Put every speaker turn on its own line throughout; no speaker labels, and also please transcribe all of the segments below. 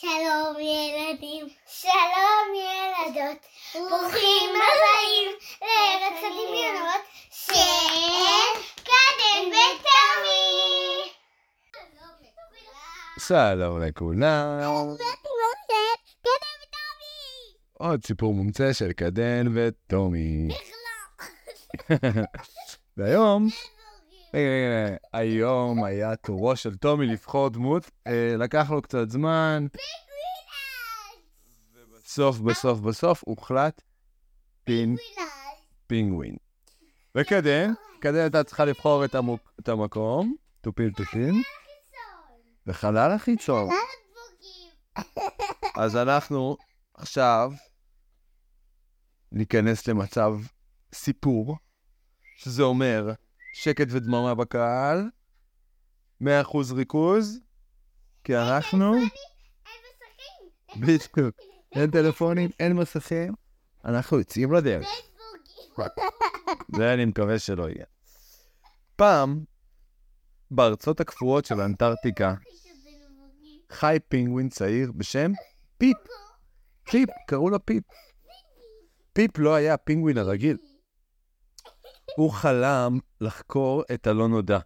שלום ילדים, שלום ילדות, ברוכים הבאים לארץ הדמיונות של קדם ותמי.
שלום לכולם. עוד סיפור מומצא של קדן וטומי. והיום, רגע, רגע, רגע, היום היה תורו של טומי לבחור דמות, אה, לקח לו קצת זמן, בסוף, בסוף, בסוף הוחלט פינגווין. וקדן, קדן הייתה צריכה לבחור את המקום, טופין טופין, וחלל החיצון. אז אנחנו עכשיו ניכנס למצב סיפור, שזה אומר שקט ודממה בקהל, 100% ריכוז, כי אנחנו... בדיוק. אין טלפונים, אין מסכים, אנחנו יוצאים לדרך. זה אני מקווה שלא יהיה. פעם, בארצות הקפואות של אנטארקטיקה, חי פינגווין צעיר בשם פיפ. פיפ, קראו לו פיפ. פיפ לא היה הפינגווין הרגיל. הוא חלם לחקור את הלא נודע,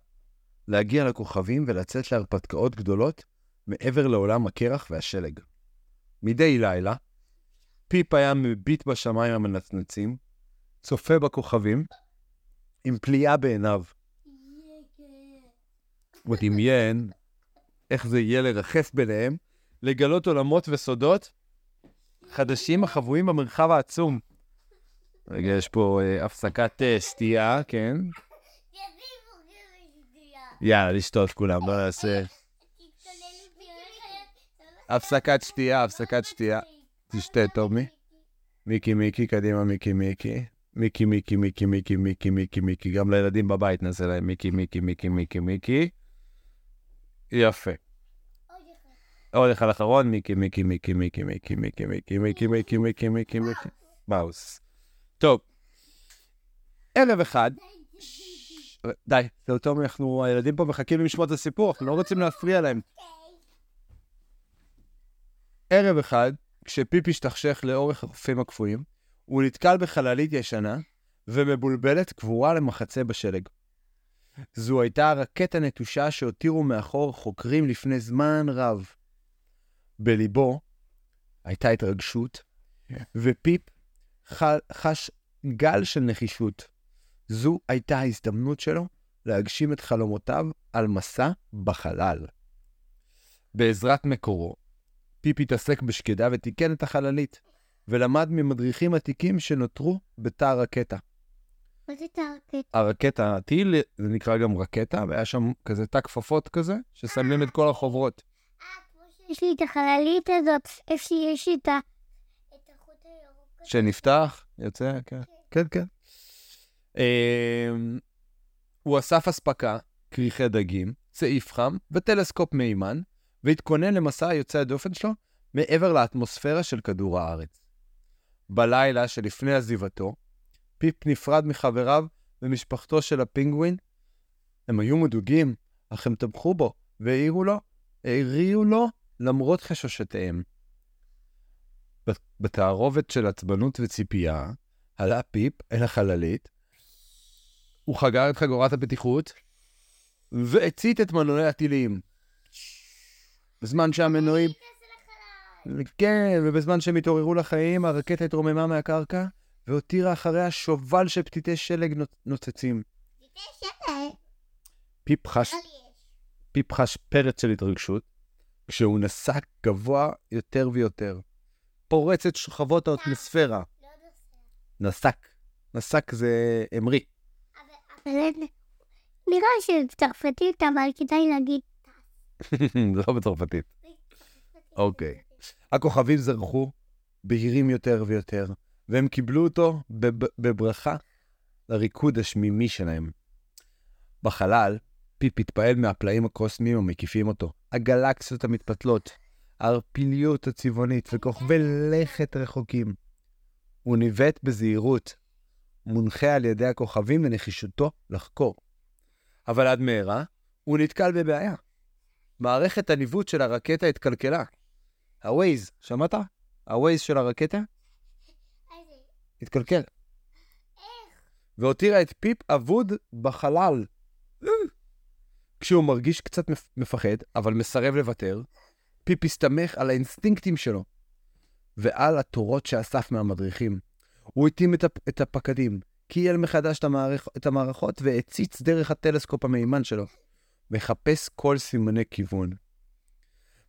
להגיע לכוכבים ולצאת להרפתקאות גדולות מעבר לעולם הקרח והשלג. מדי לילה, פיפ היה מביט בשמיים המנצנצים, צופה בכוכבים, עם פליאה בעיניו. הוא דמיין איך זה יהיה לרחף ביניהם, לגלות עולמות וסודות חדשים החבויים במרחב העצום. רגע, יש פה אה, הפסקת אה, שתייה, כן? יאללה, לשתות כולם, בוא נעשה הפסקת שתייה, הפסקת שתייה. תשתה, טומי. מיקי, מיקי, קדימה, מיקי, מיקי. מיקי, מיקי, מיקי, מיקי, מיקי, מיקי, מיקי. גם לילדים בבית נעשה להם מיקי, מיקי, מיקי, מיקי, מיקי. יפה. עוד אחד אחרון, מיקי, מיקי, מיקי, מיקי, מיקי, מיקי, מיקי, מיקי, מיקי, מיקי, מיקי, מיקי, מאוס. טוב, ערב אחד, די, זהו טוב, אנחנו, הילדים פה מחכים לשמוע את הסיפור, אנחנו לא רוצים להפריע להם. ערב אחד, כשפיפ השתכשך לאורך החופים הקפואים, הוא נתקל בחללית ישנה ומבולבלת קבורה למחצה בשלג. זו הייתה רקטה נטושה שהותירו מאחור חוקרים לפני זמן רב. בליבו הייתה התרגשות, ופיפ ח- חש גל של נחישות. זו הייתה ההזדמנות שלו להגשים את חלומותיו על מסע בחלל. בעזרת מקורו, פיפ התעסק בשקידה ותיקן את החללית, ולמד ממדריכים עתיקים שנותרו בתא הרקטה.
מה זה רקטה?
הרקטה, הטיל, זה נקרא גם רקטה, והיה שם כזה תא כפפות כזה, ששמים את כל החוברות.
יש לי את החללית הזאת, איפה שיש לי את ה... את החוט הירוק. הזה.
שנפתח, יוצא, כן, כן, כן. אמ, הוא אסף אספקה, כריכי דגים, צעיף חם וטלסקופ מימן, והתכונן למסע יוצא הדופן שלו מעבר לאטמוספירה של כדור הארץ. בלילה שלפני עזיבתו, פיפ נפרד מחבריו ומשפחתו של הפינגווין. הם היו מדוגים, אך הם תמכו בו והעירו לו, העריעו לו למרות חששותיהם. בת- בתערובת של עצבנות וציפייה, עלה פיפ אל החללית, הוא חגר את חגורת הבטיחות, והצית את מנועי הטילים. בזמן שהמנועים... כן, ובזמן שהם התעוררו לחיים, הרקטה התרוממה מהקרקע, והותירה אחריה שובל של פתיתי שלג נוצ- נוצצים. פיפ חש, פיפ חש פרץ של התרגשות, כשהוא נסק גבוה יותר ויותר. פורץ את שכבות האטמוספירה. נסק. נסק זה אמרי.
אבל נראה שבצרפתית, אבל כדאי להגיד.
זה לא בצרפתית. אוקיי. הכוכבים זרחו, בהירים יותר ויותר, והם קיבלו אותו בב- בברכה לריקוד השמימי שלהם. בחלל, פיפ התפעל מהפלאים הקוסמיים המקיפים אותו, הגלקסיות המתפתלות, הערפיליות הצבעונית וכוכבי לכת רחוקים. הוא ניווט בזהירות, מונחה על ידי הכוכבים ונחישותו לחקור. אבל עד מהרה, הוא נתקל בבעיה. מערכת הניווט של הרקטה התקלקלה, הווייז, שמעת? ה ways של הרקטה? התקלקל. והותירה את פיפ אבוד בחלל. כשהוא מרגיש קצת מפ- מפחד, אבל מסרב לוותר, פיפ הסתמך על האינסטינקטים שלו ועל התורות שאסף מהמדריכים. הוא התאים את, הפ- את הפקדים, כייל מחדש את, המערכ... את המערכות והציץ דרך הטלסקופ המימן שלו, מחפש כל סימני כיוון.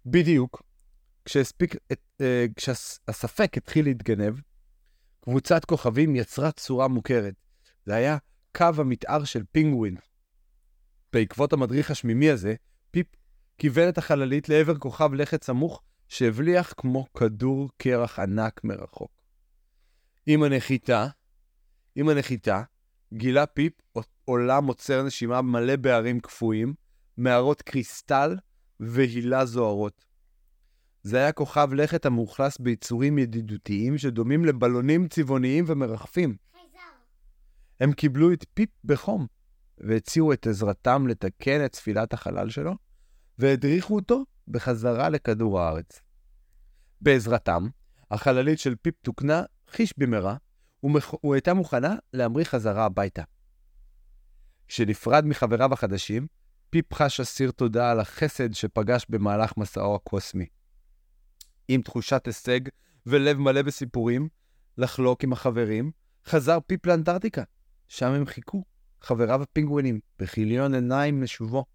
בדיוק, כשהספיק, את, אה, כשהספק התחיל להתגנב, קבוצת כוכבים יצרה צורה מוכרת. זה היה קו המתאר של פינגווין. בעקבות המדריך השמימי הזה, כיוון את החללית לעבר כוכב לכת סמוך שהבליח כמו כדור קרח ענק מרחוק. עם הנחיתה, עם הנחיתה, גילה פיפ עולם עוצר נשימה מלא בהרים קפואים, מערות קריסטל והילה זוהרות. זה היה כוכב לכת המאוכלס ביצורים ידידותיים שדומים לבלונים צבעוניים ומרחפים. הם קיבלו את פיפ בחום, והציעו את עזרתם לתקן את תפילת החלל שלו, והדריכו אותו בחזרה לכדור הארץ. בעזרתם, החללית של פיפ תוקנה חיש במהרה, והוא הייתה מוכנה להמריא חזרה הביתה. כשנפרד מחבריו החדשים, פיפ חש אסיר תודה על החסד שפגש במהלך מסעו הקוסמי. עם תחושת הישג ולב מלא בסיפורים, לחלוק עם החברים, חזר פיפ לאנטארקטיקה. שם הם חיכו, חבריו הפינגווינים, בכיליון עיניים לשובו.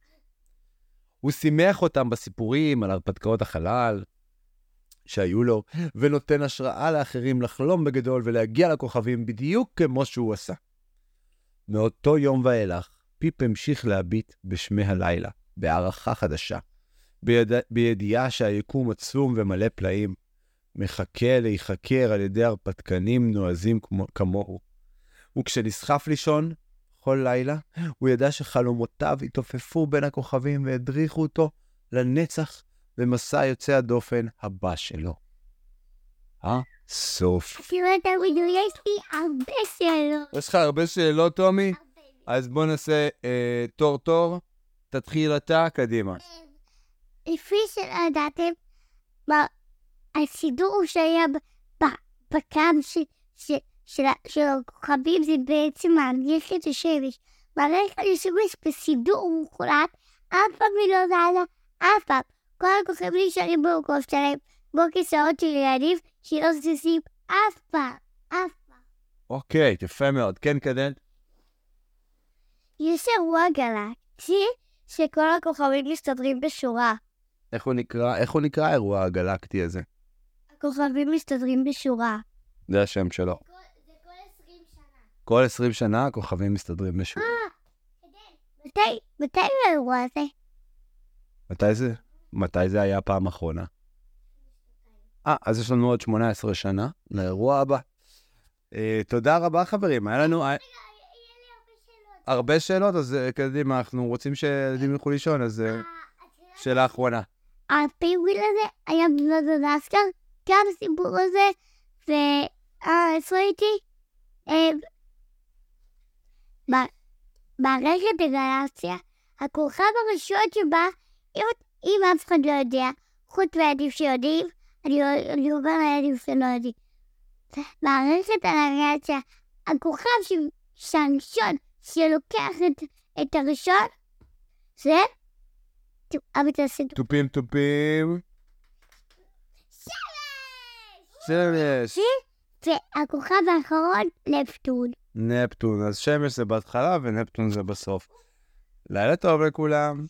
הוא שימח אותם בסיפורים על הרפתקאות החלל שהיו לו, ונותן השראה לאחרים לחלום בגדול ולהגיע לכוכבים בדיוק כמו שהוא עשה. מאותו יום ואילך, פיפ המשיך להביט בשמי הלילה, בהערכה חדשה, ביד... בידיעה שהיקום עצום ומלא פלאים, מחכה להיחקר על ידי הרפתקנים נועזים כמו... כמוהו. וכשנסחף לישון, כל לילה, הוא ידע שחלומותיו התעופפו בין הכוכבים והדריכו אותו לנצח במסע יוצא הדופן הבא שלו. הסוף.
אפילו אתה מדויק לי הרבה שאלות.
יש לך הרבה שאלות, טומי? אז בוא נעשה אה, תור-תור. תתחיל אתה, קדימה.
לפי שלדעתם, מה- הסידור שהיה ב- ב- בקו ש- ש- של של הכוכבים זה בעצם מערכת השמש. מערכת השמש בסידור מוחלט, אף פעם היא לא זזה, אף פעם. כל הכוכבים נשארים במקום שלהם, כמו כיסאות של ילדים שלא זזים אף פעם, אף פעם.
אוקיי, יפה מאוד. כן, קדן?
יש אירוע גלקסי שכל הכוכבים מסתדרים בשורה.
איך הוא נקרא, איך הוא נקרא האירוע הגלקטי הזה?
הכוכבים מסתדרים בשורה.
זה השם שלו.
זה כל 20 שנה.
כל 20 שנה הכוכבים מסתדרים בשביל.
מתי, מתי האירוע הזה?
מתי זה? מתי זה היה הפעם האחרונה? אה, אז יש לנו עוד 18 שנה לאירוע הבא. אה, תודה רבה, חברים. היה לנו הרבה שאלות, אז אה, קדימה, אנחנו רוצים שילדים ילכו לישון, אז אה, שאלה אחרונה.
הפינגווין הזה היה בנדדסקר, גם הסיפור הזה, ואיפה הייתי? ב- מערכת הגלקסיה, הכוכב הראשון שבה, אם, אף אחד לא יודע, חוץ מהילדים שיודעים, אני, אומר לילדים שלא יודעים. מערכת הגלקסיה, הכוכב שהראשון שלוקח את, את הראשון, זה...
תופים תופים. שמש.
והכוכב האחרון, נפטון.
נפטון. אז שמש זה בהתחלה ונפטון זה בסוף. לילה טוב לכולם.